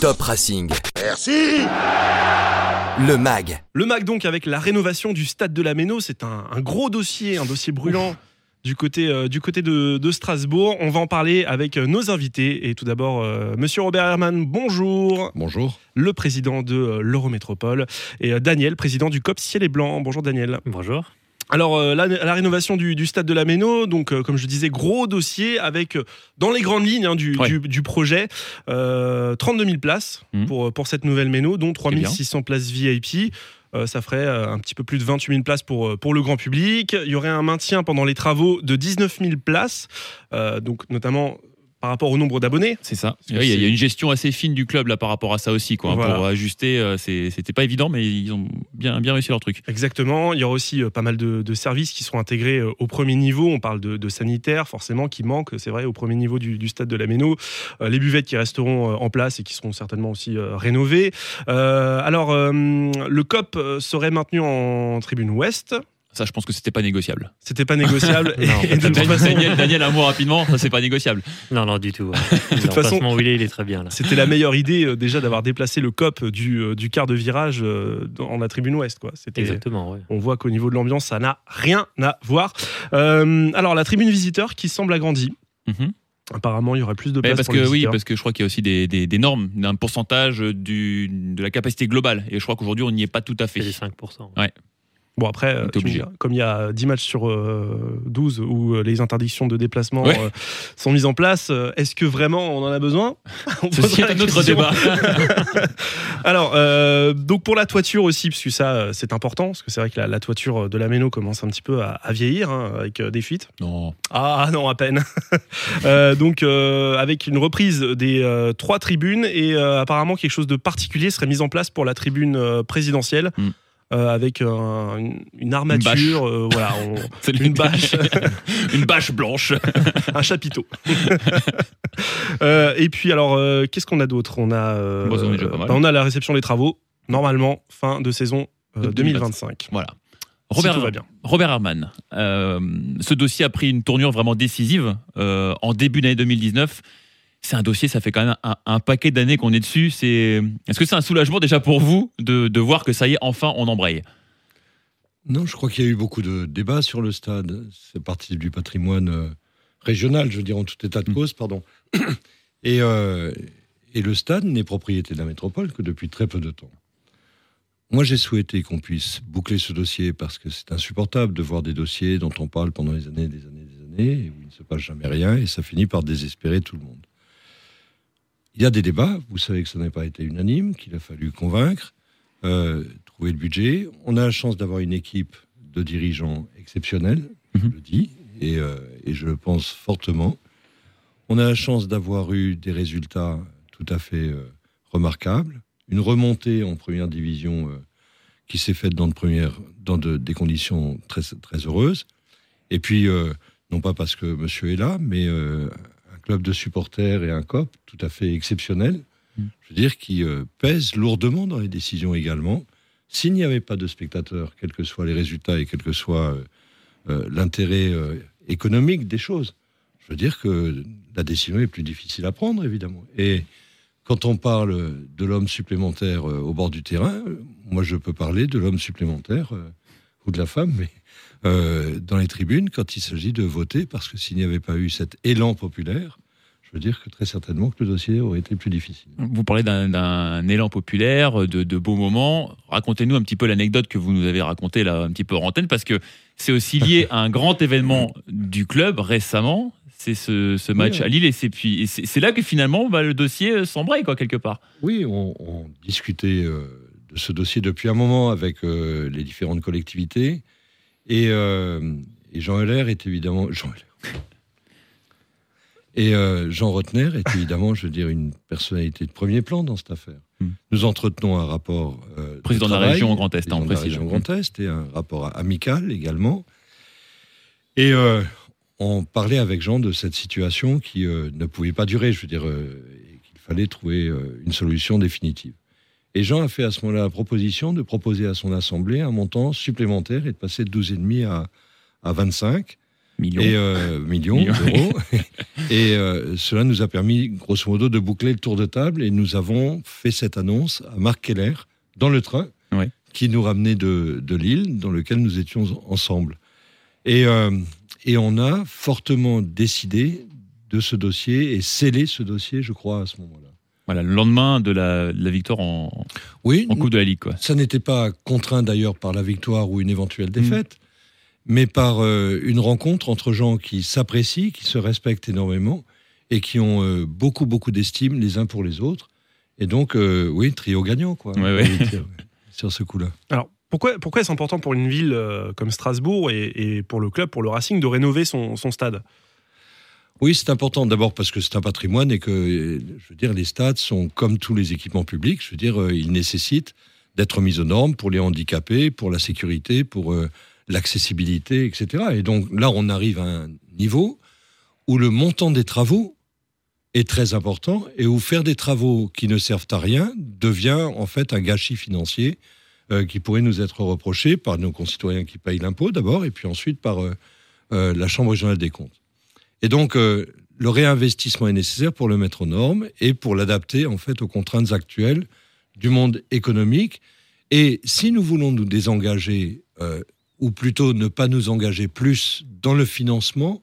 Top Racing. Merci Le MAG. Le MAC donc avec la rénovation du stade de la Méno, c'est un, un gros dossier, un dossier brûlant du côté, euh, du côté de, de Strasbourg. On va en parler avec euh, nos invités. Et tout d'abord, euh, Monsieur Robert Herman, bonjour. Bonjour. Le président de euh, l'Eurométropole. Et euh, Daniel, président du COP Ciel et Blanc. Bonjour Daniel. Bonjour. Alors, euh, la, la rénovation du, du stade de la Méno, donc euh, comme je disais, gros dossier avec, euh, dans les grandes lignes hein, du, Ouais. du, du projet, euh, 32 000 places Mhm. pour, pour cette nouvelle Méno, dont 3 bien. 600 places VIP. Euh, ça ferait euh, un petit peu plus de 28 000 places pour, pour le grand public. Il y aurait un maintien pendant les travaux de 19 000 places, euh, donc notamment par rapport au nombre d'abonnés. C'est ça. Il y, a- y une gestion assez fine du club là par rapport à ça aussi, quoi. hein. Pour ajuster, euh, c'était pas évident, mais ils ont bien, bien réussi leur truc. Exactement. Il y aura aussi euh, pas mal de, de services qui seront intégrés euh, au premier niveau. On parle de, de sanitaire, forcément, qui manque, c'est vrai, au premier niveau du, du stade de la Méno. Les buvettes qui resteront en place et qui seront certainement aussi rénovées. Alors, le COP serait maintenu en tribune ouest. Ça, je pense que c'était pas négociable. C'était pas négociable. et, Non, et de toute Daniel, façon, Daniel, Daniel, un mot rapidement, ça c'est pas négociable. Non, non, du tout. ouais. toute façon- où il est, il est très bien là. c'était la meilleure idée euh, déjà d'avoir déplacé le COP du, euh, du quart de virage euh, dans la tribune ouest. Quoi. Exactement, ouais. On voit qu'au niveau de l'ambiance, ça n'a rien à voir. Euh, alors, la tribune visiteur qui semble agrandie. Mhm. Apparemment, il y aurait plus de Mais place parce pour les que oui, parce que je crois qu'il y a aussi des, des- des normes, d'un pourcentage du, de la capacité globale. Et je crois qu'aujourd'hui, on n'y est pas tout à fait. C'est les 5%. Bon, après, euh, tu me comme il y a 10 matchs sur euh, 12 où euh, les interdictions de déplacement Ouais. euh, sont mises en place, est-ce que vraiment on en a besoin? On Ceci est un autre débat. Alors, donc pour la toiture aussi, parce que ça, c'est important, parce que c'est vrai que la, la toiture de la Méno commence un petit peu à, à vieillir, hein, avec des fuites. non. Ah non, à peine. Donc avec une reprise des trois tribunes et apparemment quelque chose de particulier serait mis en place pour la tribune présidentielle. Mm. Euh, avec un- une, une armature, euh, voilà, on- une bâche, une bâche blanche. un chapiteau. Euh, et puis alors, qu'est-ce qu'on a d'autre? On a, Bon, on bah, on a la réception des travaux. Normalement, fin de saison euh, De 2025. Voilà. Si Robert, tout va bien. Robert Herman, ce dossier a pris une tournure vraiment décisive en début d'année 2019. C'est un dossier, ça fait quand même un, un paquet d'années qu'on est dessus. C'est, est-ce que c'est un soulagement déjà pour vous de, de voir que ça y est, enfin, on embraye? Non, je crois qu'il y a eu beaucoup de débats sur le stade. C'est partie du patrimoine euh, régional, je veux dire, en tout état de Mm. cause, pardon. Et, euh, et le stade n'est propriété de la métropole que depuis très peu de temps. Moi, j'ai souhaité qu'on puisse boucler ce dossier parce que c'est insupportable de voir des dossiers dont on parle pendant des années, des années, des années, et où il ne se passe jamais rien, et ça finit par désespérer tout le monde. Il y a des débats, vous savez que ça n'a pas été unanime, qu'il a fallu convaincre, euh, trouver le budget. On a la chance d'avoir une équipe de dirigeants exceptionnels, je Mhm. le dis, et, euh, et je le pense fortement. On a la chance d'avoir eu des résultats tout à fait euh, remarquables, une remontée en première division qui s'est faite dans, de première, dans de- des conditions très, très heureuses. Et puis, non pas parce que monsieur est là, mais club de supporters et un COP tout à fait exceptionnel, Mm. je veux dire, qui euh, pèse lourdement dans les décisions également. S'il n'y avait pas de spectateurs, quels que soient les résultats et quel que soit euh, euh, l'intérêt économique des choses, je veux dire que la décision est plus difficile à prendre, évidemment. Et quand on parle de l'homme supplémentaire au bord du terrain, moi je peux parler de l'homme supplémentaire, ou de la femme, mais euh, dans les tribunes, quand il s'agit de voter, parce que s'il n'y avait pas eu cet élan populaire, je veux dire que très certainement que le dossier aurait été plus difficile. Vous parlez d'un, élan populaire, de, de beaux moments. Racontez-nous un petit peu l'anecdote que vous nous avez racontée là, un petit peu en antenne, parce que c'est aussi lié à un grand événement du club récemment. C'est ce, ce match Oui. à Lille, et c'est, puis, là que finalement bah, le dossier euh, s'embraye, quoi, quelque part. Oui, on, on discutait euh, de ce dossier depuis un moment avec euh, les différentes collectivités. Et, euh, et Jean Heller est évidemment. Jean Heller. Et euh, Jean Rotner est évidemment, je veux dire, une personnalité de premier plan dans cette affaire. Hmm. Nous entretenons un rapport. euh, Président de la région Grand Est, la précise. région Grand Est et un rapport amical également. Et euh, on parlait avec Jean de cette situation qui euh, ne pouvait pas durer, je veux dire, et qu'il fallait trouver une solution définitive. Et Jean a fait à ce moment-là la proposition de proposer à son assemblée un montant supplémentaire et de passer de 12,5 à, à 25. Millions. et euh, millions Millions. d'euros. et euh, cela nous a permis, grosso modo, de boucler le tour de table. Et nous avons fait cette annonce à Marc Keller dans le train Ouais. qui nous ramenait de, de Lille, dans lequel nous étions ensemble. Et, euh, et on a fortement décidé de ce dossier et scellé ce dossier, je crois, à ce moment-là. Voilà, le lendemain de la, de la victoire en, Oui, en Coupe de la Ligue. Quoi. Ça n'était pas contraint d'ailleurs par la victoire ou une éventuelle défaite, mais par euh, une rencontre entre gens qui s'apprécient, qui se respectent énormément et qui ont euh, beaucoup, beaucoup d'estime les uns pour les autres. Et donc, euh, oui, trio gagnant, quoi. Ouais, ouais. dire, Sur ce coup-là. Alors, pourquoi, pourquoi est-ce important pour une ville comme Strasbourg et, et pour le club, pour le Racing, de rénover son, son stade? Oui, c'est important d'abord parce que c'est un patrimoine et que, je veux dire, les stades sont comme tous les équipements publics. Je veux dire, euh, ils nécessitent d'être mis aux normes pour les handicapés, pour la sécurité, pour euh, l'accessibilité, etc. Et donc là, on arrive à un niveau où le montant des travaux est très important et où faire des travaux qui ne servent à rien devient en fait un gâchis financier euh, qui pourrait nous être reproché par nos concitoyens qui payent l'impôt d'abord et puis ensuite par la Chambre régionale des comptes. Et donc, euh, le réinvestissement est nécessaire pour le mettre aux normes et pour l'adapter en fait aux contraintes actuelles du monde économique. Et si nous voulons nous désengager, euh, ou plutôt ne pas nous engager plus dans le financement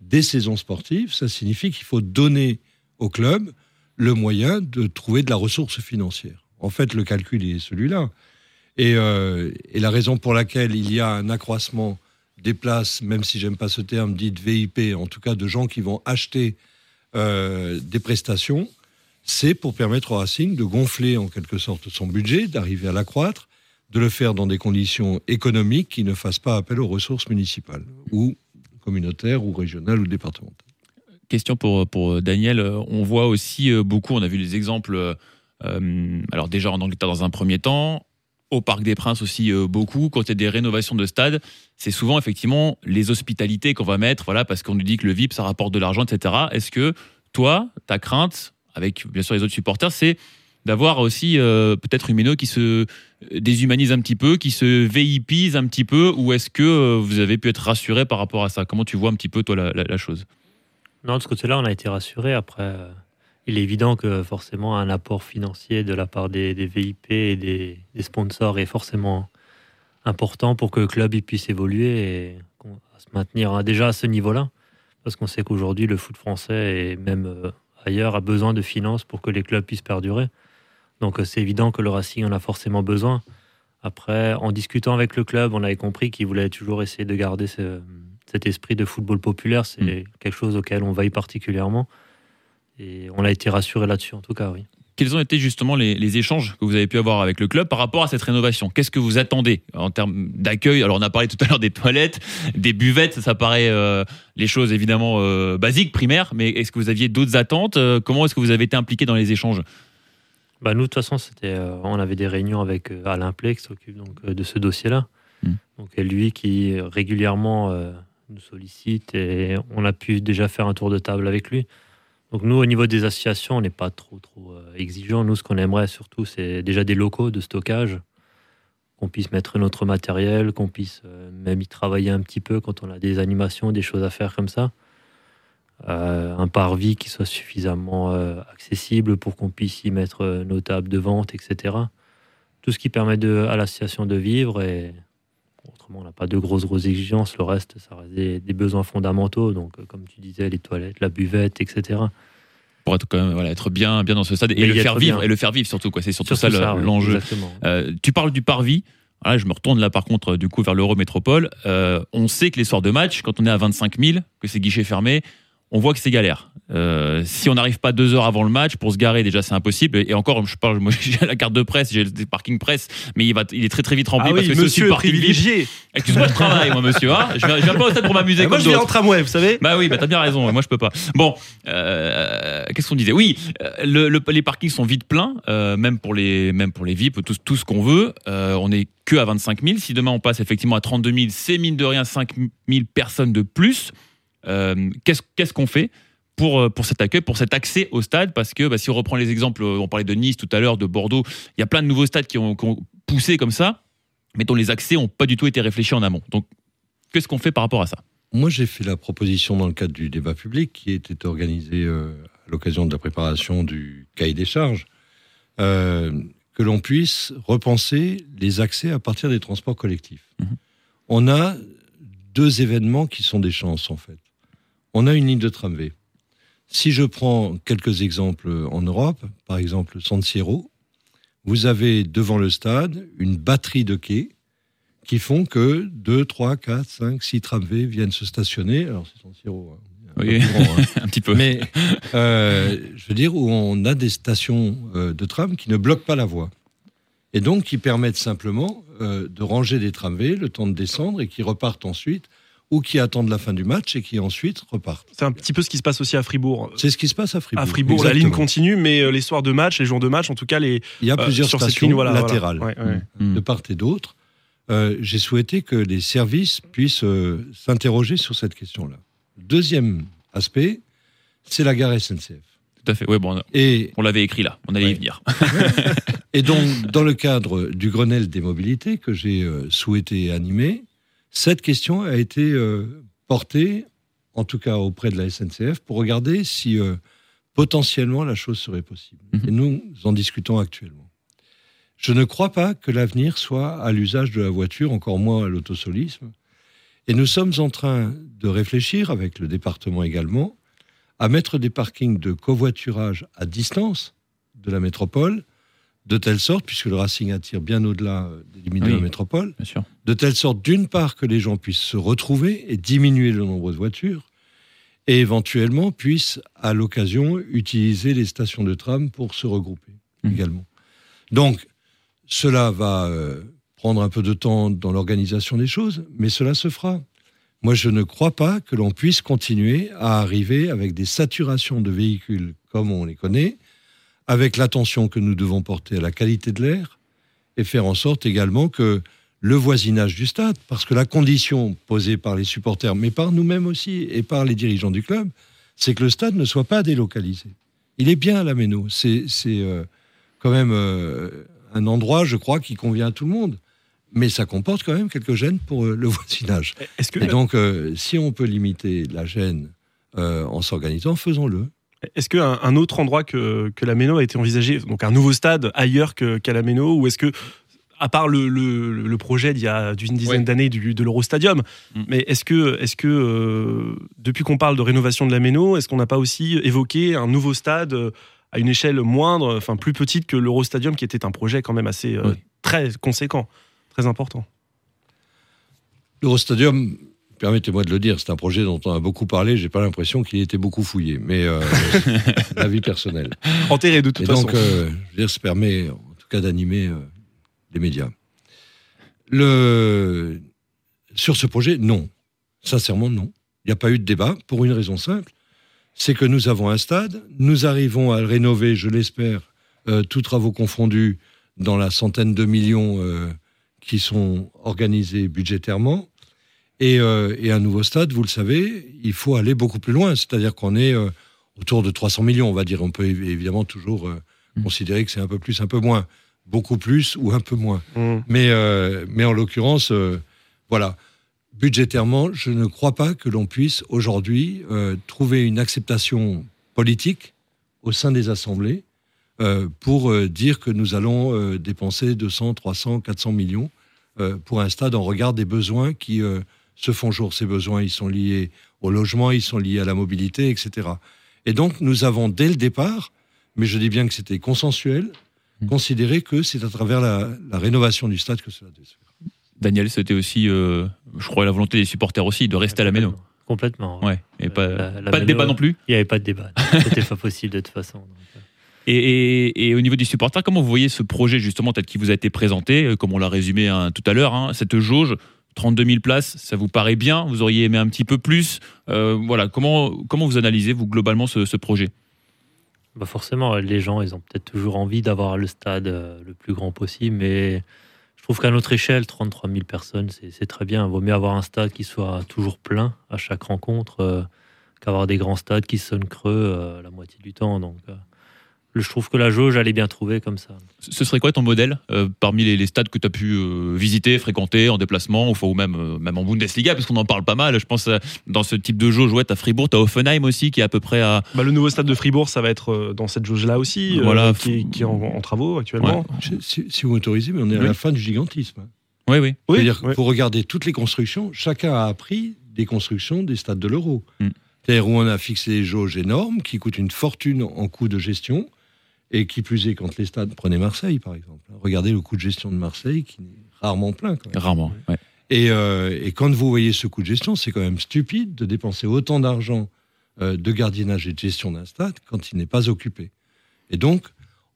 des saisons sportives, ça signifie qu'il faut donner au club le moyen de trouver de la ressource financière. En fait, le calcul est celui-là. Euh, et la raison pour laquelle il y a un accroissement des places, même si j'aime pas ce terme, dit VIP, en tout cas de gens qui vont acheter euh, des prestations, c'est pour permettre au Racing de gonfler en quelque sorte son budget, d'arriver à l'accroître, de le faire dans des conditions économiques qui ne fassent pas appel aux ressources municipales ou communautaires ou régionales ou départementales. Question pour, pour Daniel. On voit aussi euh, beaucoup, on a vu des exemples, euh, alors déjà en Angleterre dans un premier temps, au Parc des Princes aussi euh, beaucoup. Quand il y a des rénovations de stades, c'est souvent effectivement les hospitalités qu'on va mettre, voilà, parce qu'on nous dit que le VIP ça rapporte de l'argent, etc. Est-ce que toi, ta crainte, avec bien sûr les autres supporters, c'est d'avoir aussi euh, peut-être méno qui se déshumanise un petit peu, qui se VIPise un petit peu, ou est-ce que euh, vous avez pu être rassuré par rapport à ça? Comment tu vois un petit peu toi la, la- chose? Non, de ce côté-là, on a été rassurés. Après, il est évident que forcément, un apport financier de la part des, des VIP et des, des sponsors est forcément important pour que le club il puisse évoluer et se maintenir hein, déjà à ce niveau-là. Parce qu'on sait qu'aujourd'hui, le foot français et même euh, ailleurs a besoin de finances pour que les clubs puissent perdurer. Donc, euh, c'est évident que le Racing en a forcément besoin. Après, en discutant avec le club, on avait compris qu'il voulait toujours essayer de garder ce- cet esprit de football populaire. C'est Mm. quelque chose auquel on veille particulièrement. Et on a été rassuré là-dessus, en tout cas, oui. Quels ont été justement les, les échanges que vous avez pu avoir avec le club par rapport à cette rénovation? Qu'est-ce que vous attendez en termes d'accueil? Alors on a parlé tout à l'heure des toilettes, des buvettes, ça paraît euh, les choses évidemment euh, basiques, primaires, mais est-ce que vous aviez d'autres attentes? Euh, Comment est-ce que vous avez été impliqué dans les échanges? Bah, nous, de toute façon, c'était, euh, on avait des réunions avec euh, Alain Play qui s'occupe donc, euh, de ce dossier-là. Mm. Donc, lui qui régulièrement nous sollicite et on a pu déjà faire un tour de table avec lui. Donc, nous, au niveau des associations, on n'est pas trop, trop euh, exigeants. Nous, ce qu'on aimerait surtout, c'est déjà des locaux de stockage, qu'on puisse mettre notre matériel, qu'on puisse euh, même y travailler un petit peu quand on a des animations, des choses à faire comme ça. Euh, un parvis qui soit suffisamment accessible pour qu'on puisse y mettre nos tables de vente, etc. Tout ce qui permet de, à l'association de vivre et autrement on n'a pas de grosses grosses exigences. Le reste, ça reste des, des besoins fondamentaux. Donc, euh, comme tu disais, les toilettes, la buvette, etc. pour être quand même voilà, être bien bien dans ce stade et le faire vivre bien. et le faire vivre surtout quoi. C'est surtout, Surtout ça oui, l'enjeu. Euh, tu parles du parvis. Voilà, je me retourne là par contre du coup vers l'Eurométropole. Euh, on sait que les soirs de match, quand on est à 25 000, que c'est guichet fermé, on voit que c'est galère. Euh, si on n'arrive pas deux heures avant le match pour se garer, déjà c'est impossible. Et encore, je parle, moi j'ai la carte de presse, j'ai le parking presse, mais il va, il est très très vite rempli Ah parce oui, que c'est aussi monsieur privilégié. Excuse-moi, je travaille moi monsieur. Hein je, viens, je viens pas au stade pour m'amuser Ah, moi, je viens en tramway, vous savez. Bah oui, bah t'as bien raison. Moi, je peux pas. Bon, euh, qu'est-ce qu'on disait? Oui, euh, le- le- les parkings sont vite pleins, euh, même pour les, même pour les VIP, tout, tout ce qu'on veut. On est que à 25 000. Si demain on passe effectivement à 32 000, c'est mine de rien 5 000 personnes de plus. Euh, qu'est-ce qu'on fait pour, euh, pour cet accueil, pour cet accès au stade? Parce que bah, si on reprend les exemples, euh, on parlait de Nice tout à l'heure, de Bordeaux, il y a plein de nouveaux stades qui ont, qui ont poussé comme ça, mais dont les accès n'ont pas du tout été réfléchis en amont. Donc, qu'est-ce qu'on fait par rapport à ça? Moi, j'ai fait la proposition dans le cadre du débat public qui était organisé euh, à l'occasion de la préparation du cahier des charges, euh, que l'on puisse repenser les accès à partir des transports collectifs. Mhm. On a deux événements qui sont des chances, en fait. On a une ligne de tramway. Si je prends quelques exemples en Europe, par exemple San Siro, vous avez devant le stade une batterie de quais qui font que 2, 3, 4, 5, 6 tramways viennent se stationner. Alors c'est San Siro, hein. Oui. grand, hein. un petit peu. mais euh, je veux dire où on a des stations euh, de tram qui ne bloquent pas la voie et donc qui permettent simplement euh, de ranger des tramways le temps de descendre et qui repartent ensuite ou qui attendent la fin du match et qui ensuite repartent. C'est un petit peu ce qui se passe aussi à Fribourg. C'est ce qui se passe à Fribourg. À Fribourg, la ligne continue, mais euh, les soirs de match, les jours de match, en tout cas, les Il y a euh, plusieurs sur stations ligne, voilà, voilà. latérales Ouais, ouais. Mm. de part et d'autre. Euh, J'ai souhaité que les services puissent euh, s'interroger sur cette question-là. Deuxième aspect, c'est la gare SNCF. Tout à fait. Ouais, bon, Et on l'avait écrit là. On allait y venir. Et donc, dans le cadre du Grenelle des mobilités que j'ai euh, souhaité animer, cette question a été euh, portée, en tout cas auprès de la SNCF, pour regarder si euh, potentiellement la chose serait possible. Mhm. Et nous en discutons actuellement. Je ne crois pas que l'avenir soit à l'usage de la voiture, encore moins à l'autosolisme. Et nous sommes en train de réfléchir, avec le département également, à mettre des parkings de covoiturage à distance de la métropole, de telle sorte, puisque le Racing attire bien au-delà euh, des limites de la métropole, de telle sorte, d'une part, que les gens puissent se retrouver et diminuer le nombre de voitures, et éventuellement puissent, à l'occasion, utiliser les stations de tram pour se regrouper Mhm. également. Donc, cela va euh, prendre un peu de temps dans l'organisation des choses, mais cela se fera. Moi, je ne crois pas que l'on puisse continuer à arriver avec des saturations de véhicules comme on les connaît, avec l'attention que nous devons porter à la qualité de l'air, et faire en sorte également que le voisinage du stade, parce que la condition posée par les supporters, mais par nous-mêmes aussi, et par les dirigeants du club, c'est que le stade ne soit pas délocalisé. Il est bien à la Méno. C'est euh, quand même euh, un endroit, je crois, qui convient à tout le monde. Mais ça comporte quand même quelques gênes pour euh, le voisinage. Que, Et donc, euh, si on peut limiter la gêne euh, en s'organisant, faisons-le. Est-ce qu'un un autre endroit que, que la Méno a été envisagé, donc un nouveau stade ailleurs que- qu'à la Méno, ou est-ce que, à part le, le- le projet d'il y a d'une dizaine Ouais. d'années du- de l'Eurostadium, Mm. mais est-ce que, est que euh, depuis qu'on parle de rénovation de la Méno, est-ce qu'on n'a pas aussi évoqué un nouveau stade euh, à une échelle moindre, enfin plus petite que l'Eurostadium, qui était un projet quand même assez euh, très conséquent, très important? L'Eurostadium, permettez-moi de le dire, c'est un projet dont on a beaucoup parlé. J'ai pas l'impression qu'il ait été beaucoup fouillé, mais euh, la vie personnelle. Enterré de toute Et façon. donc, euh, je veux dire, ça permet, en tout cas, d'animer euh, les médias. Le... Sur ce projet, non. Sincèrement, non. Il n'y a pas eu de débat pour une raison simple. C'est que nous avons un stade, nous arrivons à le rénover, je l'espère, euh, tous travaux confondus, dans la centaine de millions euh, qui sont organisés budgétairement. Et, euh, et un nouveau stade, vous le savez, il faut aller beaucoup plus loin. C'est-à-dire qu'on est euh, autour de 300 millions, on va dire. On peut évi- évidemment toujours euh, Mm. considérer que c'est un peu plus, un peu moins. Beaucoup plus ou un peu moins. Mm. Mais, mais en l'occurrence, voilà. Budgétairement, je ne crois pas que l'on puisse aujourd'hui trouver une acceptation politique au sein des assemblées pour dire que nous allons dépenser 200, 300, 400 millions pour un stade en regard des besoins qui se font jour. Ces besoins, ils sont liés au logement, ils sont liés à la mobilité, etc. Et donc, nous avons dès le départ, mais je dis bien que c'était consensuel, Mm. considéré que c'est à travers la, la rénovation du stade que cela doit se faire. Daniel, c'était aussi, euh, je crois, la volonté des supporters aussi de rester à la Méno. Complètement. Ouais. Et pas, La- la pas de débat non plus. Il n'y avait pas de débat. C'était pas possible de toute façon. donc, euh. Et, et- et au niveau des supporters, comment vous voyez ce projet justement tel qu'il vous a été présenté, euh, comme on l'a résumé hein, tout à l'heure, hein, cette jauge 32 000 places, ça vous paraît bien? Vous auriez aimé un petit peu plus? Euh, Voilà, comment comment vous analysez vous globalement ce, projet? Bah forcément, les gens, ils ont peut-être toujours envie d'avoir le stade euh, le plus grand possible, mais je trouve qu'à notre échelle, 33 000 personnes, c'est très bien. Il vaut mieux avoir un stade qui soit toujours plein à chaque rencontre euh, qu'avoir des grands stades qui sonnent creux la moitié du temps. Donc, je trouve que la jauge, elle est bien trouvée comme ça. Ce serait quoi ton modèle euh, parmi les, les stades que tu as pu euh, visiter, fréquenter en déplacement, ou, ou même, euh, même en Bundesliga, parce qu'on en parle pas mal. Je pense euh, dans ce type de jauge, ouais, tu as Fribourg, tu as Offenheim aussi, qui est à peu près à. Bah, le nouveau stade de Fribourg, ça va être euh, dans cette jauge-là aussi, euh, Voilà. qui, est, qui est en, en travaux actuellement. Je- Si, si vous m'autorisez, mais on est à Oui. la fin du gigantisme. Oui, oui. Oui, C'est-à-dire oui. faut regarder toutes les constructions. Chacun a appris des constructions des stades de l'euro. Mm. C'est-à-dire où on a fixé des jauges énormes qui coûtent une fortune en coût de gestion. Et qui plus est, quand les stades, prenez Marseille par exemple. Regardez le coût de gestion de Marseille qui est rarement plein. Quand même. Rarement. ouais. Et, euh, et quand vous voyez ce coût de gestion, c'est quand même stupide de dépenser autant d'argent euh, de gardiennage et de gestion d'un stade quand il n'est pas occupé. Et donc,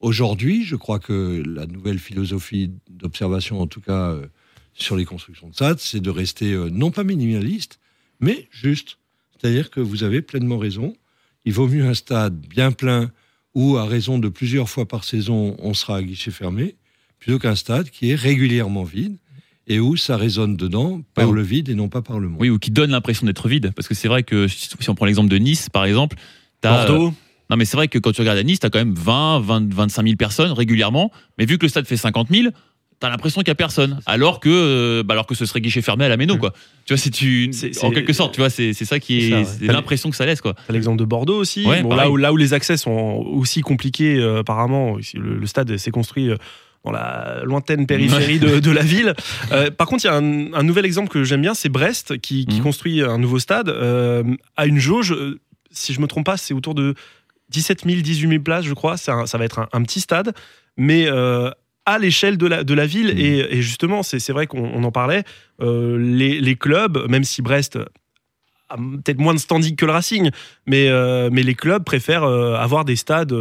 aujourd'hui, je crois que la nouvelle philosophie d'observation, en tout cas euh, sur les constructions de stades, c'est de rester non pas minimaliste, mais juste. C'est-à-dire que vous avez pleinement raison. Il vaut mieux un stade bien plein où, à raison de plusieurs fois par saison, on sera à guichet fermé, plutôt qu'un stade qui est régulièrement vide et où ça résonne dedans par le vide et non pas par le monde. Oui, ou qui donne l'impression d'être vide. Parce que c'est vrai que si on prend l'exemple de Nice, par exemple, t'as, euh, Bordeaux, Non, mais c'est vrai que quand tu regardes à Nice, tu as quand même 20, 20, 25 000 personnes régulièrement. Mais vu que le stade fait 50 000, tu as l'impression qu'il n'y a personne. Alors que, euh, bah, alors que ce serait guichet fermé à la Méno, quoi. Tu vois, c'est tu, en quelque sorte, tu vois, c'est c'est ça qui est, ouais. l'impression que ça laisse, quoi. T'as l'exemple de Bordeaux aussi, Ouais, Bon, pareil. là, où, là où les accès sont aussi compliqués, euh, apparemment, le, le stade s'est construit euh, dans la lointaine périphérie de, de la ville. Euh, par contre, il y a un, un nouvel exemple que j'aime bien, c'est Brest, qui, qui Mhm. construit un nouveau stade euh, à une jauge, si je me trompe pas, c'est autour de 17 000, 18 000 places, je crois. Un- ça va être un, un petit stade, mais euh, à l'échelle de la, de la ville. Mhm. Et, et justement, c'est vrai qu'on on en parlait, euh, les, les clubs, même si Brest a peut-être moins de standing que le Racing, mais, euh, mais les clubs préfèrent euh, avoir des stades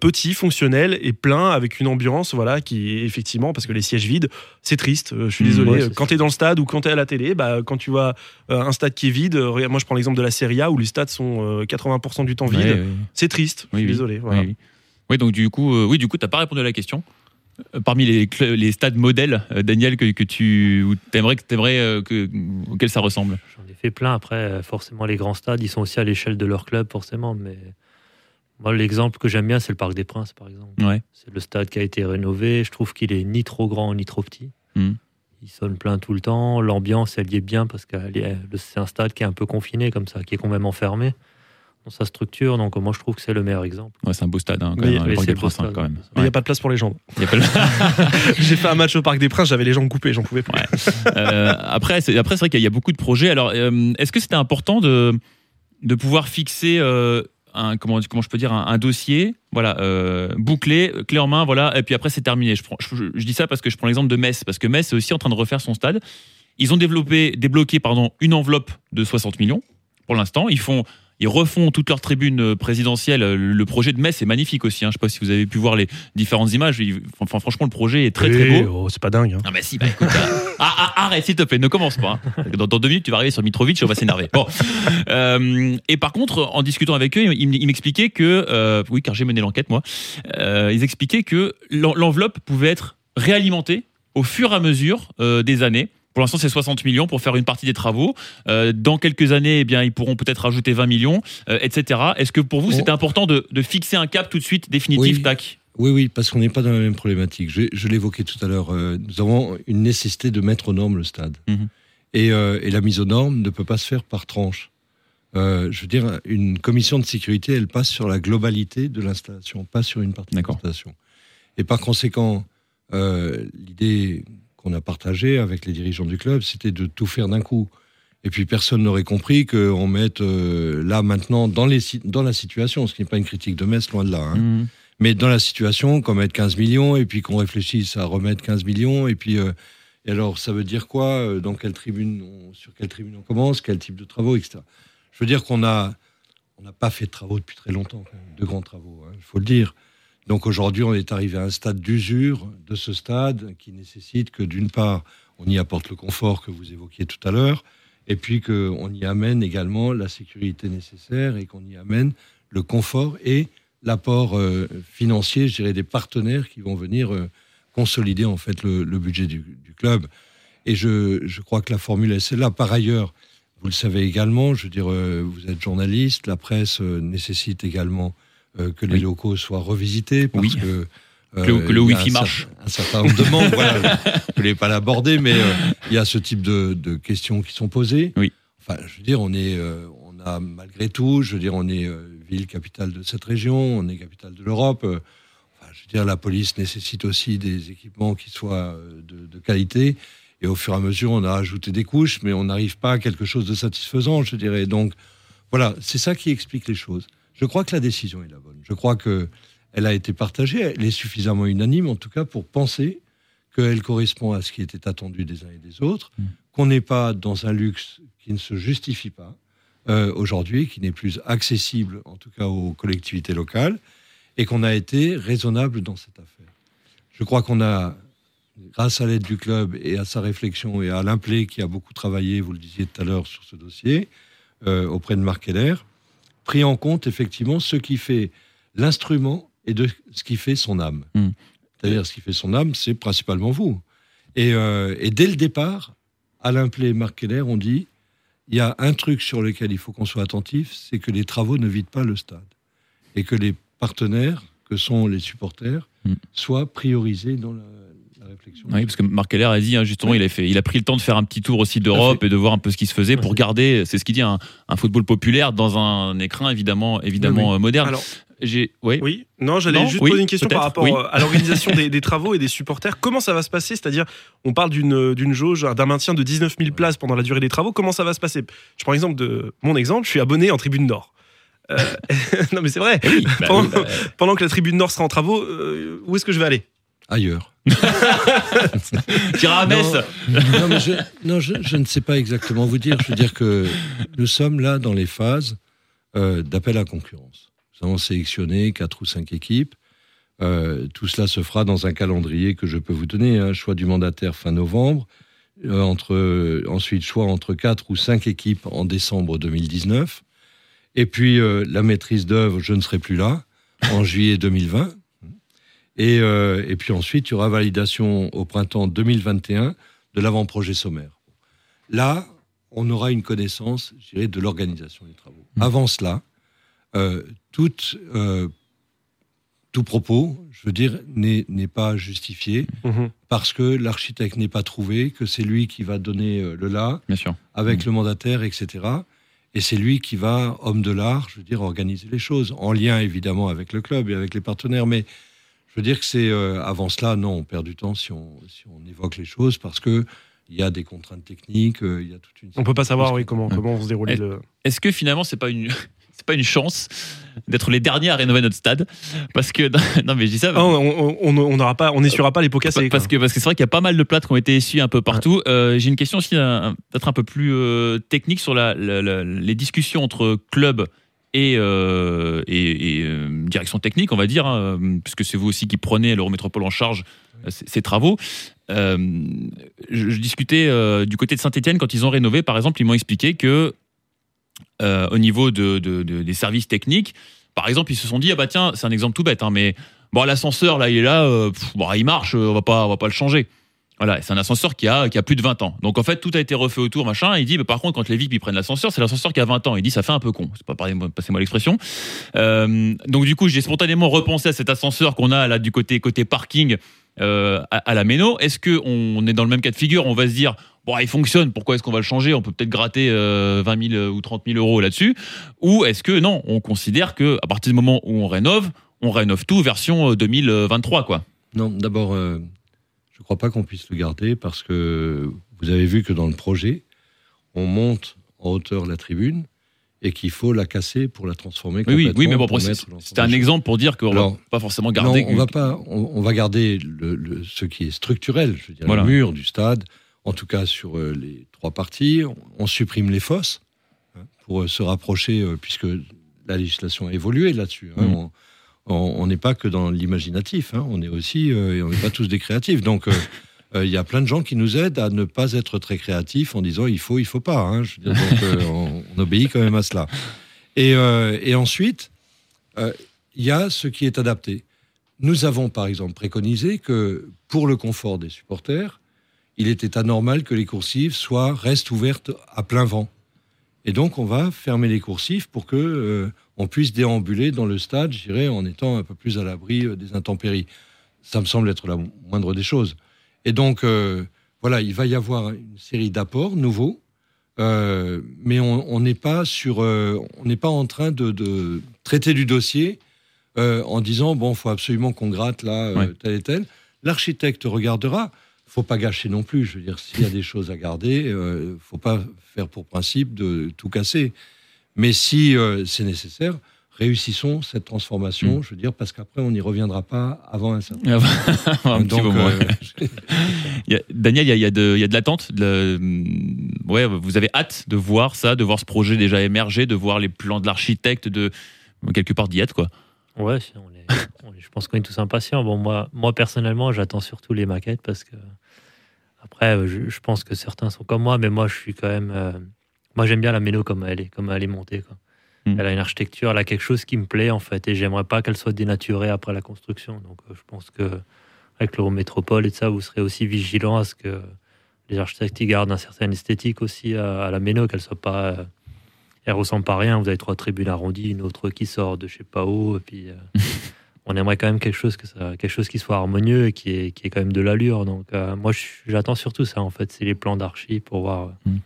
petits, fonctionnels et pleins avec une ambiance, voilà, qui est effectivement, parce que les sièges vides, c'est triste. je suis Mmh, désolé. ouais, quand tu es dans le stade ou quand tu es à la télé, bah, quand tu vois un stade qui est vide, moi je prends l'exemple de la Serie A où les stades sont euh, 80% du temps vides, Ouais, ouais. c'est triste. Je suis oui. désolé. voilà. Oui, oui. Oui, donc du coup, oui, du coup, t'as pas répondu à la question. Parmi les, les stades modèles, euh, Daniel, que, que tu où t'aimerais que euh, que auquel ça ressemble? J'en ai fait plein. Après, euh, forcément, les grands stades, ils sont aussi à l'échelle de leur club, forcément. Mais moi, l'exemple que j'aime bien, c'est le Parc des Princes, par exemple. Ouais. C'est le stade qui a été rénové. Je trouve qu'il est ni trop grand ni trop petit. Mhm. Il sonne plein tout le temps. L'ambiance, elle y est bien parce que c'est un stade qui est un peu confiné comme ça, qui est quand même enfermé dans sa structure. Donc moi, je trouve que c'est le meilleur exemple. Ouais, c'est un beau stade, hein, quand Oui, même, le stade. quand même. Mais il n'y a pas de place pour les jambes. Pas J'ai fait un match au Parc des Princes, j'avais les jambes coupées, j'en pouvais plus. Ouais. Euh, après, c'est après, c'est vrai qu'il y a beaucoup de projets. Alors, euh, est-ce que c'était important de, de pouvoir fixer euh, un, comment, comment je peux dire, un, un dossier voilà, euh, bouclé, clé en main, voilà, et puis après, c'est terminé. Je, prends, je, je- je dis ça parce que je prends l'exemple de Metz, parce que Metz est aussi en train de refaire son stade. Ils ont développé, débloqué pardon, une enveloppe de 60 millions pour l'instant. Ils font. Ils refont toute leur tribune euh, présidentielle. Le projet de Metz est magnifique aussi. hein. Je ne sais pas si vous avez pu voir les différentes images. Enfin, franchement, le projet est très très beau. oh, c'est pas dingue. hein. Ah bah si, bah écoute, euh, ah, ah, arrête s'il te plaît, ne commence pas. hein. Dans, dans deux minutes, tu vas arriver sur Mitrovic, on va s'énerver. Bon. Euh, et par contre, en discutant avec eux, ils, m'expliquaient que, euh, oui, car j'ai mené l'enquête moi, euh, ils expliquaient que l'en- l'enveloppe pouvait être réalimentée au fur et à mesure euh, des années. Pour l'instant, c'est 60 millions pour faire une partie des travaux. Euh, dans quelques années, eh bien, ils pourront peut-être rajouter 20 millions, euh, etc. Est-ce que pour vous, c'était important de, de fixer un cap tout de suite définitif, Oui. tac? Oui, oui, parce qu'on n'est pas dans la même problématique. Je, je l'évoquais tout à l'heure. euh, nous avons une nécessité de mettre aux normes le stade. Mhm. et, et la mise aux normes ne peut pas se faire par tranche. Je veux dire, une commission de sécurité, elle passe sur la globalité de l'installation, pas sur une partie de l'installation. Et par conséquent, l'idée qu'on a partagée avec les dirigeants du club, c'était de tout faire d'un coup. Et puis personne n'aurait compris qu'on mette euh, là maintenant dans, les, dans la situation, ce qui n'est pas une critique de Metz, loin de là. hein. Mhm. Mais dans la situation, qu'on mette 15 millions et puis qu'on réfléchisse à remettre 15 millions et puis euh, et alors ça veut dire quoi euh, Dans quelle tribune on- Sur quelle tribune on commence Quel type de travaux, etc. Je veux dire qu'on a on n'a pas fait de travaux depuis très longtemps, de grands travaux, hein, il faut le dire. Donc aujourd'hui, on est arrivé à un stade d'usure de ce stade qui nécessite que d'une part, on y apporte le confort que vous évoquiez tout à l'heure, et puis qu'on y amène également la sécurité nécessaire et qu'on y amène le confort et l'apport euh, financier, je dirais, des partenaires qui vont venir euh, consolider en fait le, budget du, club. Et je, crois que la formule est celle-là. Par ailleurs, vous le savez également, je veux dire, euh, vous êtes journaliste, la presse nécessite également euh, que les Oui. locaux soient revisités parce Oui. que euh, Que le- que Wi-Fi marche. Un certain nombre de membres, voilà, je ne voulais pas l'aborder, mais euh, il y a ce type de, de questions qui sont posées. Oui. Enfin, je veux dire, on est, euh, on a malgré tout, je veux dire, on est ville capitale de cette région, on est capitale de l'Europe. enfin, je veux dire, la police nécessite aussi des équipements qui soient de, de qualité. Et au fur et à mesure, on a ajouté des couches, mais on n'arrive pas à quelque chose de satisfaisant, je dirais. Donc, voilà, c'est ça qui explique les choses. Je crois que la décision est la bonne. Je crois que elle a été partagée, elle est suffisamment unanime, en tout cas, pour penser qu'elle correspond à ce qui était attendu des uns et des autres, Mm. qu'on n'est pas dans un luxe qui ne se justifie pas euh, aujourd'hui, qui n'est plus accessible, en tout cas aux collectivités locales, et qu'on a été raisonnable dans cette affaire. Je crois qu'on a, grâce à l'aide du club et à sa réflexion et à l'implé qui a beaucoup travaillé, vous le disiez tout à l'heure, sur ce dossier, euh, auprès de Marc Keller, pris en compte effectivement ce qui fait l'instrument et de ce qui fait son âme. Mm. C'est-à-dire ce qui fait son âme, c'est principalement vous. Et, euh, et dès le départ, Alain Plé et Marc Keller ont dit il y a un truc sur lequel il faut qu'on soit attentif, c'est que les travaux ne vident pas le stade. Et que les partenaires, que sont les supporters, Mm. soient priorisés dans la réflexion. Oui, parce que Marc Keller a dit hein, justement, il a fait, il a pris le temps de faire un petit tour aussi d'Europe et de voir un peu ce qui se faisait pour garder, c'est ce qu'il dit, un, un football populaire dans un écran évidemment, évidemment Oui, euh, moderne. Alors, ouais. Oui, non, j'allais juste oui, poser une question par rapport oui. euh, à l'organisation des, des travaux et des supporters. Comment ça va se passer? C'est-à-dire, on parle d'une d'une jauge, d'un maintien de 19 000 places pendant la durée des travaux. Comment ça va se passer? Je prends l'exemple de mon exemple, je suis abonné en tribune nord. Euh, non, mais c'est vrai. Oui, bah pendant, oui, bah, pendant que la tribune nord sera en travaux, euh, où est-ce que je vais aller? Ailleurs. T'iras à Metz. non, je, ne sais pas exactement vous dire. Je veux dire que nous sommes là dans les phases euh, d'appel à concurrence. Nous avons sélectionné quatre ou cinq équipes. Euh, tout cela se fera dans un calendrier que je peux vous donner. hein. choix du mandataire fin novembre. Euh, entre, ensuite, choix entre quatre ou cinq équipes en décembre 2019. Et puis, la maîtrise d'œuvre, je ne serai plus là, en juillet 2020. Et, euh, et puis ensuite, il y aura validation au printemps 2021 de l'avant-projet sommaire. Là, on aura une connaissance, je dirais, de l'organisation des travaux. Mmh. Avant cela, euh, toute, euh, tout propos, je veux dire, n'est pas justifié parce que l'architecte n'est pas trouvé, que c'est lui qui va donner le là Bien sûr. avec Mm. le mandataire, etc. Et c'est lui qui va, homme de l'art, je veux dire, organiser les choses, en lien évidemment avec le club et avec les partenaires. Mais je veux dire que c'est euh, avant cela, non, on perd du temps si on, si on évoque les choses parce que il y a des contraintes techniques, euh, il y a toute une. On peut pas savoir oui, comment, Ouais. comment vont se dérouler Et- le. Est-ce que finalement c'est pas une c'est pas une chance d'être les derniers à rénover notre stade? Parce que non mais je dis ça Ah, on n'aura pas, on n'essuiera pas les pots cassés. parce quoi. que parce que c'est vrai qu'il y a pas mal de plâtres qui ont été essuyés un peu partout. Euh, J'ai une question aussi peut-être un peu plus euh, technique sur la, la- la- les discussions entre club et, euh, euh, direction technique, on va dire, hein, puisque c'est vous aussi qui prenez l'Eurométropole en charge euh, ces, travaux. Je, discutais du côté de Saint-Etienne quand ils ont rénové, par exemple, ils m'ont expliqué que au niveau de, de- de- des services techniques, par exemple, ils se sont dit ah bah tiens, c'est un exemple tout bête, hein, mais bon l'ascenseur là il est là, bon, il marche, on va pas on va pas le changer. Voilà, c'est un ascenseur qui a, qui a plus de 20 ans. Donc en fait, tout a été refait autour, machin. Il dit, par contre, quand les VIP prennent l'ascenseur, c'est l'ascenseur qui a 20 ans. Il dit, ça fait un peu con. C'est pas passez-moi l'expression. Euh, donc du coup, j'ai spontanément repensé à cet ascenseur qu'on a là du côté, côté parking euh, à, la Méno. Est-ce que on est dans le même cas de figure? On va se dire, bon, il fonctionne, pourquoi est-ce qu'on va le changer? On peut peut-être gratter euh, 20 000 ou 30 000 euros là-dessus. Ou est-ce que non, on considère que à partir du moment où on rénove, on rénove tout version euh, 2023, quoi. Non, d'abord, euh, je ne crois pas qu'on puisse le garder parce que vous avez vu que dans le projet, on monte en hauteur la tribune et qu'il faut la casser pour la transformer Oui, oui, oui, mais bon, c'est- un exemple pour dire qu'on va Alors, pas forcément garder. Non, on va pas. On, on va garder le, le- ce qui est structurel, je veux dire, Voilà. le mur du stade, en tout cas sur euh, les trois parties. On, supprime les fosses hein, pour euh, se rapprocher, euh, puisque la législation a évolué là-dessus. hein. Mm. On- n'est pas que dans l'imaginatif, hein, on est aussi, euh, et on n'est pas tous des créatifs. Donc, euh, euh, il y a plein de gens qui nous aident à ne pas être très créatifs en disant il faut, il faut pas. hein. Je veux dire, donc, on, on obéit quand même à cela. Et, et ensuite, il y a ce qui est adapté. Nous avons par exemple préconisé que pour le confort des supporters, il était anormal que les coursives soient restent ouvertes à plein vent. Et donc on va fermer les coursives pour que euh, on puisse déambuler dans le stade, je dirais, en étant un peu plus à l'abri euh, des intempéries. Ça me semble être la moindre des choses. Et donc, euh, voilà, il va y avoir une série d'apports nouveaux, euh, mais on n'est pas sur, on n'est pas en train de, de traiter du dossier en disant bon, faut absolument qu'on gratte là Ouais. tel et tel. L'architecte regardera. Faut pas gâcher non plus. Je veux dire, s'il y a des choses à garder, faut pas faire pour principe de tout casser. Mais si euh, c'est nécessaire, réussissons cette transformation. Mm. Je veux dire, parce qu'après, on n'y reviendra pas avant un certain. un petit Donc, moment. euh, Il y a- Daniel, il y a, il y a de, de l'attente. la- ouais, vous avez hâte de voir ça, de voir ce projet déjà émerger, de voir les plans de l'architecte, de quelque part d'y être, quoi. Ouais, si, on est- on est- je pense qu'on est tous impatients. Bon, moi, moi personnellement, j'attends surtout les maquettes parce que après, euh, je, je pense que certains sont comme moi, mais moi, je suis quand même. euh, moi, j'aime bien la méno comme elle est, comme elle est montée. Quoi. Mm. Elle a une architecture, elle a quelque chose qui me plaît en fait, et j'aimerais pas qu'elle soit dénaturée après la construction. Donc, euh, je pense que avec l'Eurométropole et de ça, vous serez aussi vigilant à ce que les architectes y gardent un certain esthétique aussi à, à la méno, qu'elle soit pas. euh, elle ressemble pas à rien. Vous avez trois tribunes arrondies, une autre qui sort de je sais pas où, et puis. euh, on aimerait quand même quelque chose, que ça, quelque chose qui soit harmonieux et qui ait, qui ait quand même de l'allure. Donc, euh, moi, j'attends surtout ça, en fait. C'est les plans d'archi pour voir euh, Mm.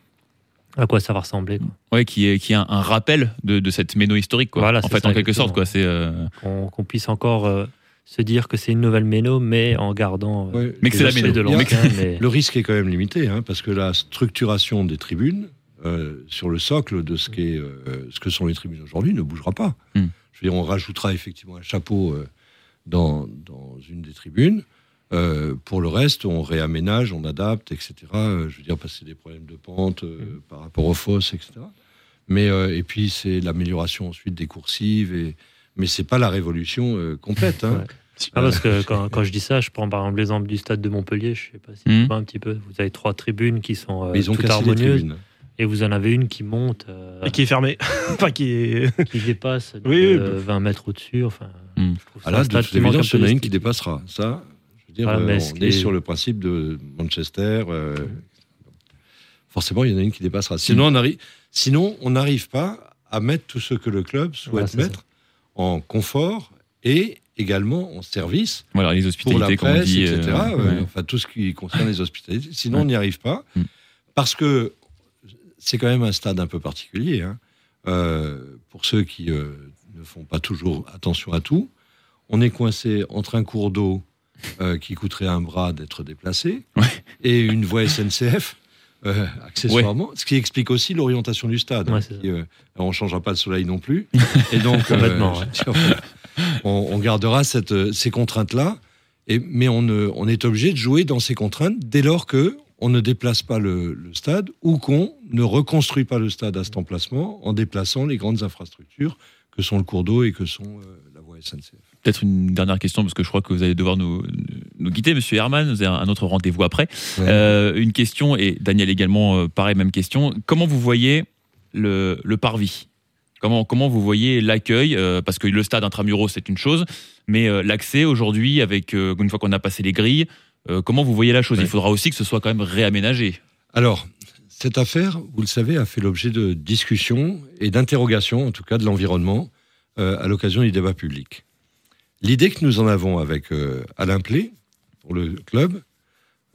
À quoi ça va ressembler. quoi. Ouais, qui est, qui est un, un rappel de, de cette méno historique, quoi. Voilà, en c'est fait, ça, en quelque exactement. sorte, quoi. C'est. euh, Qu'on qu'on puisse encore euh, se dire que c'est une nouvelle méno, mais en gardant. euh, Ouais. Mais que la méno. de l'ancien. mais- Le risque est quand même limité, hein, parce que la structuration des tribunes euh, sur le socle de ce, qu'est, euh, ce que sont les tribunes aujourd'hui ne bougera pas. Hmm. Je veux dire, on rajoutera effectivement un chapeau euh, dans, dans une des tribunes. Euh, pour le reste, on réaménage, on adapte, etc. Euh, je veux dire, parce que c'est des problèmes de pente euh, par rapport aux fosses, etc. Mais euh, et puis c'est l'amélioration ensuite des coursives, et, mais c'est pas la révolution euh, complète. Hein. Ouais. Ah, parce que quand, quand je dis ça, je prends par exemple l'exemple du stade de Montpellier. Je sais pas si Mhm. tu vois un petit peu. Vous avez trois tribunes qui sont euh, ils ont toutes cassé les harmonieuses, et vous en avez une qui monte, euh, Et qui est fermé. enfin, qui est. qui dépasse de, Oui, oui. euh, 20 mètres au-dessus. Enfin, Mm. je trouve Ah ça là, un de stade toute évidence, il y en a une qui dépassera. Ça, dire, Voilà, euh, mais on est est- sur le principe de Manchester. euh, forcément, il y en a une qui dépassera. Sinon, on arrive, sinon, on n'arrive pas à mettre tout ce que le club souhaite Voilà, mettre en confort et également en service Voilà, les pour la hospitalités, comme on presse, dit. etc. euh, ouais. Enfin, tout ce qui concerne les hospitalités. Sinon, Ouais. on n'y arrive pas. Mm. Parce que c'est quand même un stade un peu particulier. hein. Euh, pour ceux qui euh, ne font pas toujours attention à tout, on est coincé entre un cours d'eau euh, qui coûterait un bras d'être déplacé Ouais. et une voie SNCF. euh, accessoirement, ce qui explique aussi l'orientation du stade. Ouais, hein, qui, euh, on ne changera pas le soleil non plus. Et donc, on, on gardera cette, ces contraintes-là, mais on, est obligé de jouer dans ces contraintes dès lors que on ne déplace pas le, le stade ou qu'on ne reconstruit pas le stade à cet emplacement en déplaçant les grandes infrastructures que sont le cours d'eau et que sont la voie SNCF. Peut-être une dernière question, parce que je crois que vous allez devoir nous, nous quitter, monsieur Herman. Vous avez un autre rendez-vous après. Ouais. Euh, une question, et Daniel également, euh, pareil, même question. Comment vous voyez le, le parvis? Comment, comment vous voyez l'accueil? Euh, Parce que le stade intramuros, c'est une chose, mais euh, l'accès aujourd'hui, avec euh, une fois qu'on a passé les grilles, comment vous voyez la chose? Ouais. Il faudra aussi que ce soit quand même réaménagé. Alors, cette affaire, vous le savez, a fait l'objet de discussions et d'interrogations, en tout cas de l'environnement, à l'occasion du débat public. L'idée que nous en avons avec euh, Alain Plé, pour le club,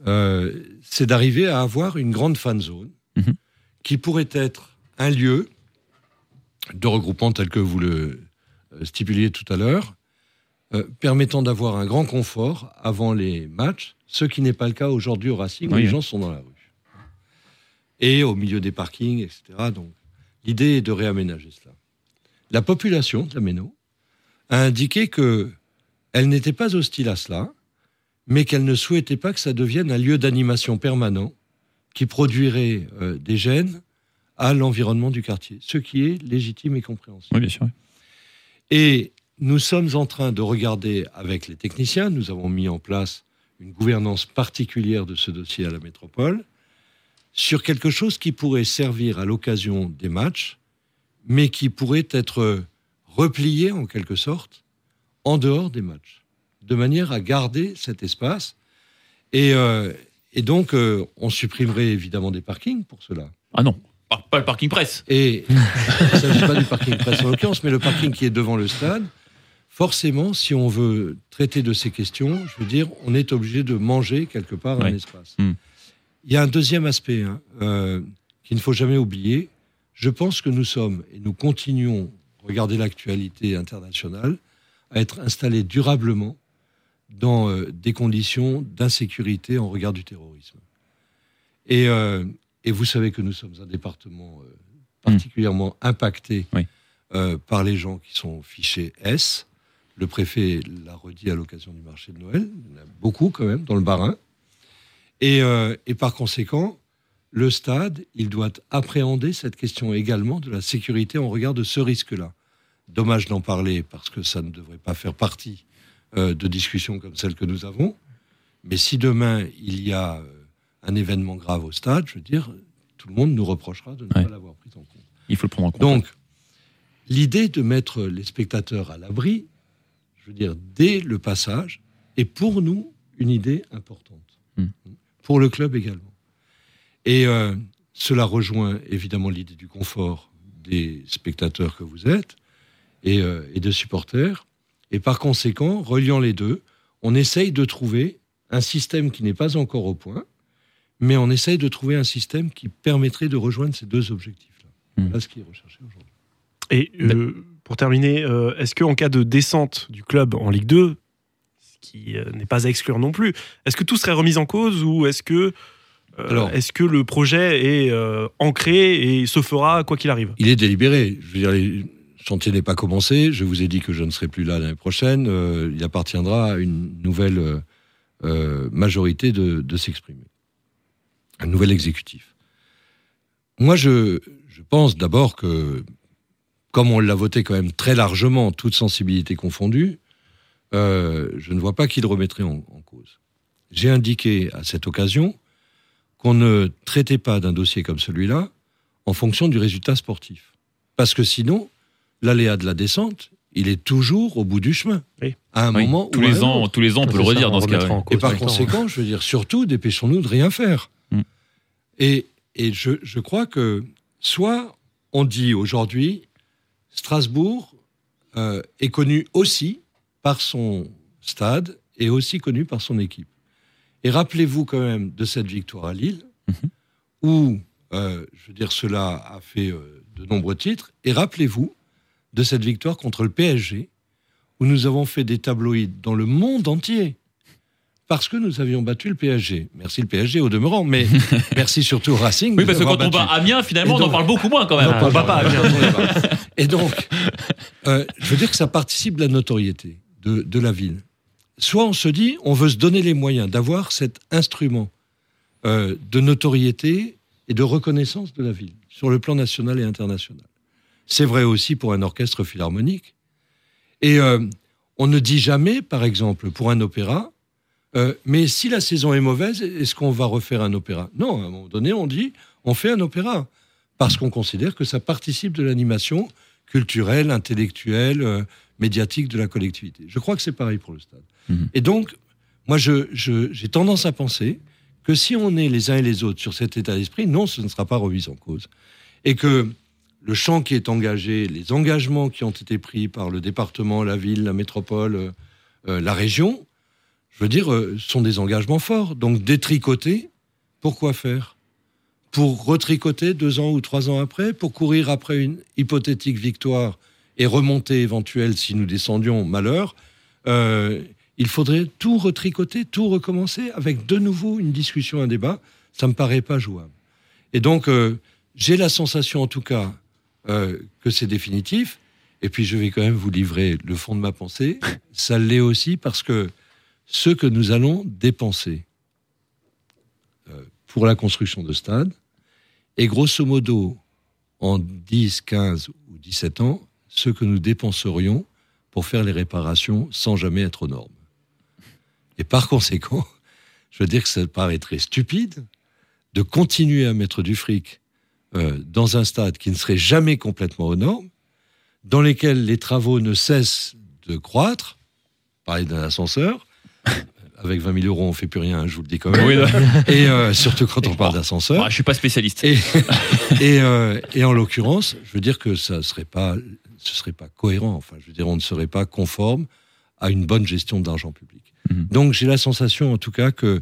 euh, c'est d'arriver à avoir une grande fan zone Mhm. qui pourrait être un lieu de regroupement tel que vous le euh, stipuliez tout à l'heure, euh, permettant d'avoir un grand confort avant les matchs, ce qui n'est pas le cas aujourd'hui au Racing, où Oui, les gens sont dans la rue. Et au milieu des parkings, etc. Donc, l'idée est de réaménager cela. La population de la Méno a indiqué que elle n'était pas hostile à cela, mais qu'elle ne souhaitait pas que ça devienne un lieu d'animation permanent qui produirait euh, des gènes à l'environnement du quartier, ce qui est légitime et compréhensible. Oui, bien sûr. Et nous sommes en train de regarder avec les techniciens, nous avons mis en place une gouvernance particulière de ce dossier à la métropole, sur quelque chose qui pourrait servir à l'occasion des matchs, mais qui pourrait être replié en quelque sorte en dehors des matchs, de manière à garder cet espace. Et, euh, et donc, euh, on supprimerait évidemment des parkings pour cela. Ah non. Pas pas le parking presse. Et il ne s'agit pas du parking presse en l'occurrence, mais le parking qui est devant le stade. Forcément, si on veut traiter de ces questions, je veux dire, on est obligé de manger quelque part un espace. Hmm. Il y a un deuxième aspect hein, euh, qu'il ne faut jamais oublier. Je pense que nous sommes, et nous continuons, regardez l'actualité internationale, à être installés durablement dans euh, des conditions d'insécurité en regard du terrorisme. Et, euh, et vous savez que nous sommes un département euh, particulièrement impacté Oui. par les gens qui sont fichés S. Le préfet l'a redit à l'occasion du marché de Noël. Il y en a beaucoup quand même dans le Barin. Et, et par conséquent, le stade, il doit appréhender cette question également de la sécurité en regard de ce risque-là. Dommage d'en parler parce que ça ne devrait pas faire partie euh, de discussions comme celle que nous avons. Mais si demain il y a euh, un événement grave au stade, je veux dire, tout le monde nous reprochera de ne Ouais. pas l'avoir pris en compte. Il faut le prendre en compte. Donc, l'idée de mettre les spectateurs à l'abri, je veux dire, dès le passage, est pour nous une idée importante. Hmm. Pour le club également. Et euh, cela rejoint évidemment l'idée du confort des spectateurs que vous êtes et, euh, et de supporters. Et par conséquent, reliant les deux, on essaye de trouver un système qui n'est pas encore au point, mais on essaye de trouver un système qui permettrait de rejoindre ces deux objectifs-là. Hmm. Voilà ce qui est recherché aujourd'hui. Et euh, pour terminer, euh, est-ce qu'en cas de descente du club en Ligue 2, ce qui euh, n'est pas à exclure non plus, est-ce que tout serait remis en cause ou est-ce que, Alors- est-ce que le projet est euh, ancré et se fera quoi qu'il arrive? Il est délibéré. Je veux dire, le chantier n'est pas commencé. Je vous ai dit que je ne serai plus là l'année prochaine. Euh, il appartiendra à une nouvelle euh, euh, majorité de, s'exprimer. Un nouvel exécutif. Moi, je, pense d'abord que, comme on l'a voté quand même très largement, toute sensibilité confondue, je ne vois pas qui le remettrait en, en cause. J'ai indiqué à cette occasion qu'on ne traitait pas d'un dossier comme celui-là en fonction du résultat sportif. Parce que sinon, l'aléa de la descente, il est toujours au bout du chemin. Oui. À un Oui, moment tous ou les un ans, autre. tous les ans, on peut le ça, redire dans ce cas. ouais. Et par conséquent, je veux dire, surtout, dépêchons-nous de rien faire. Mm. Et, et je, je crois que soit on dit aujourd'hui, Strasbourg euh, est connu aussi par son stade et aussi connu par son équipe. Et rappelez-vous quand même de cette victoire à Lille, Mhm. où, euh, je veux dire, cela a fait euh, de nombreux titres. Et rappelez-vous de cette victoire contre le PSG, où nous avons fait des tabloïds dans le monde entier parce que nous avions battu le PSG. Merci le PSG au demeurant, mais merci surtout au Racing. Oui, parce que quand on bat Amiens, finalement, Et on en donc- parle beaucoup moins quand même. Non, Ah, pas- bah, pas- pas- pas- Et donc, euh, je veux dire que ça participe de la notoriété de, de la ville. Soit on se dit, on veut se donner les moyens d'avoir cet instrument euh, de notoriété et de reconnaissance de la ville sur le plan national et international. C'est vrai aussi pour un orchestre philharmonique. Et euh, on ne dit jamais, par exemple, pour un opéra, euh, mais si la saison est mauvaise, est-ce qu'on va refaire un opéra? Non, à un moment donné, on dit, on fait un opéra parce qu'on considère que ça participe de l'animation culturelle, intellectuelle, euh, médiatique de la collectivité. Je crois que c'est pareil pour le stade. Mhm. Et donc, moi, j'ai tendance à penser que si on est les uns et les autres sur cet état d'esprit, non, ce ne sera pas remis en cause. Et que le champ qui est engagé, les engagements qui ont été pris par le département, la ville, la métropole, euh, euh, la région, je veux dire, euh, sont des engagements forts. Donc, détricoter, pourquoi faire? Pour retricoter deux ans ou trois ans après Pour courir après une hypothétique victoire et remonter éventuelle si nous descendions, malheur il faudrait tout retricoter, tout recommencer avec de nouveau une discussion, un débat. Ça me paraît pas jouable. Et donc, j'ai la sensation, en tout cas, euh, que c'est définitif. Et puis, je vais quand même vous livrer le fond de ma pensée. Ça l'est aussi parce que ce que nous allons dépenser euh, pour la construction de stades est grosso modo, en 10, 15 ou 17 ans, ce que nous dépenserions pour faire les réparations sans jamais être aux normes. Et par conséquent, je veux dire que ça paraîtrait stupide de continuer à mettre du fric euh, dans un stade qui ne serait jamais complètement aux normes, dans lesquels les travaux ne cessent de croître, parler d'un ascenseur, avec 20 000 euros, on fait plus rien, je vous le dis quand même. Oui, Et euh, surtout quand on parle d'ascenseur. Je suis pas spécialiste. Et, et, euh, et en l'occurrence, je veux dire que ça serait pas, ce serait pas cohérent. Enfin, je veux dire, on ne serait pas conforme à une bonne gestion d'argent public. Mhm. Donc, j'ai la sensation, en tout cas, que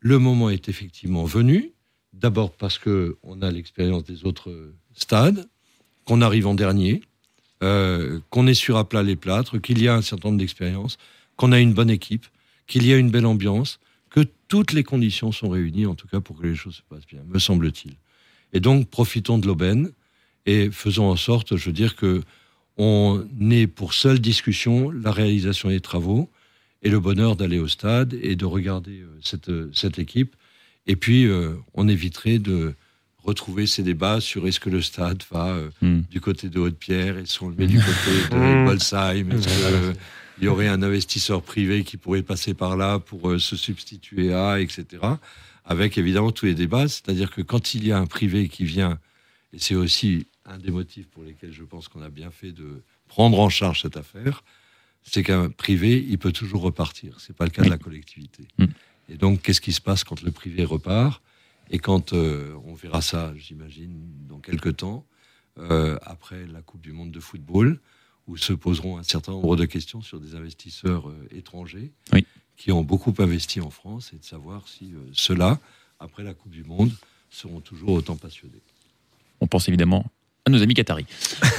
le moment est effectivement venu. D'abord parce que on a l'expérience des autres stades, qu'on arrive en dernier, euh, qu'on est sur à plat les plâtres, qu'il y a un certain nombre d'expériences, qu'on a une bonne équipe, qu'il y a une belle ambiance, que toutes les conditions sont réunies, en tout cas, pour que les choses se passent bien, me semble-t-il. Et donc, profitons de l'aubaine et faisons en sorte, je veux dire, que on ait pour seule discussion la réalisation des travaux et le bonheur d'aller au stade et de regarder euh, cette, euh, cette équipe. Et puis, euh, on éviterait de retrouver ces débats sur est-ce que le stade va euh, Hmm. du côté de Haute-Pierre, est-ce qu'on le met du côté de Mm. Bolsheim, est-ce que, il y aurait un investisseur privé qui pourrait passer par là pour euh, se substituer à, etc. Avec évidemment tous les débats, c'est-à-dire que quand il y a un privé qui vient, et c'est aussi un des motifs pour lesquels je pense qu'on a bien fait de prendre en charge cette affaire, c'est qu'un privé, il peut toujours repartir. C'est pas le cas de la collectivité. Et donc, qu'est-ce qui se passe quand le privé repart? Et quand euh, on verra ça, j'imagine, dans quelques temps, euh, après la Coupe du Monde de football, où se poseront un certain nombre de questions sur des investisseurs euh, étrangers Oui. qui ont beaucoup investi en France et de savoir si euh, ceux-là, après la Coupe du Monde, seront toujours autant passionnés. On pense évidemment à nos amis qataris.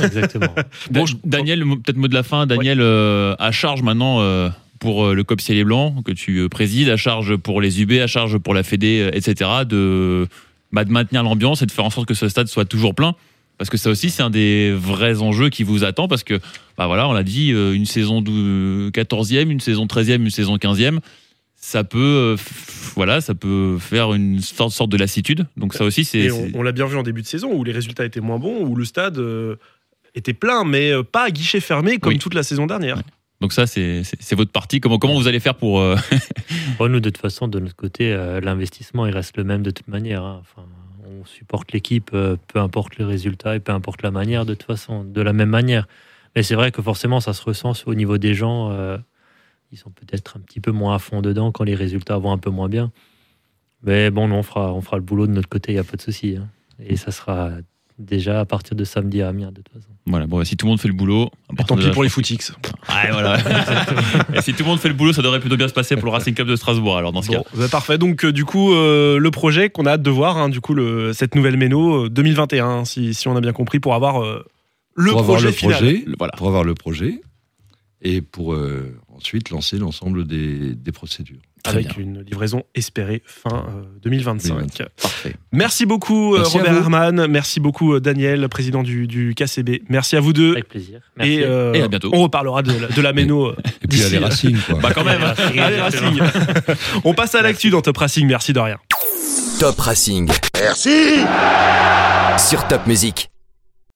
Exactement. Bon, Daniel, peut-être mot de la fin. Daniel, euh, à charge maintenant euh, pour euh, le COP Ciel et Blanc que tu euh, présides, à charge pour les UB, à charge pour la Fédé, euh, etc. De, bah, de maintenir l'ambiance et de faire en sorte que ce stade soit toujours plein. Parce que ça aussi, c'est un des vrais enjeux qui vous attend. Parce que, bah voilà, on l'a dit, une saison dou- 14e, une saison 13e, une saison 15e, ça peut, euh, voilà, ça peut faire une sorte, sorte de lassitude. Donc ça aussi, c'est. On, l'a bien vu en début de saison où les résultats étaient moins bons, où le stade euh, était plein, mais pas à guichet fermé comme Oui. toute la saison dernière. Donc ça, c'est votre partie. Comment, vous allez faire pour... euh, Bon, nous, de toute façon, de notre côté, euh, l'investissement, il reste le même de toute manière. hein. Enfin, on supporte l'équipe, euh, peu importe les résultats et peu importe la manière, de toute façon, de la même manière. Mais c'est vrai que forcément, ça se ressent au niveau des gens. ils sont peut-être un petit peu moins à fond dedans quand les résultats vont un peu moins bien. Mais bon, nous, on fera, on fera le boulot de notre côté, il n'y a pas de souci. hein. Et ça sera déjà à partir de samedi à Amiens, de toute façon. Voilà, bon, bah, si tout le monde fait le boulot... Et tant pis pour les footix. Ouais, voilà. Et si tout le monde fait le boulot, ça devrait plutôt bien se passer pour le Racing Club de Strasbourg, alors dans ce Bon, cas. bah, parfait. Donc, euh, du coup, euh, le projet qu'on a hâte de voir, hein, du coup, le, cette nouvelle méno euh, 2021, hein, si, si on a bien compris, pour avoir euh, le pour avoir projet le final. projet, Le- Voilà. pour avoir le projet, et pour euh, ensuite lancer l'ensemble des, des procédures. Très Avec bien. une livraison espérée fin euh, 2025. 2025. Parfait. Merci beaucoup, euh, Merci à Robert. Herman. Merci beaucoup, euh, Daniel, président du, du KCB. Merci à vous deux. Avec plaisir. Merci. Et, euh, Et à bientôt. on reparlera de, la- de la méno. euh, Et puis aller euh, Racing, quoi. Bah quand même. hein. Allez, Racing. on passe à l'actu dans Top Racing. Merci de rien. Top Racing. Merci Sur Top Music.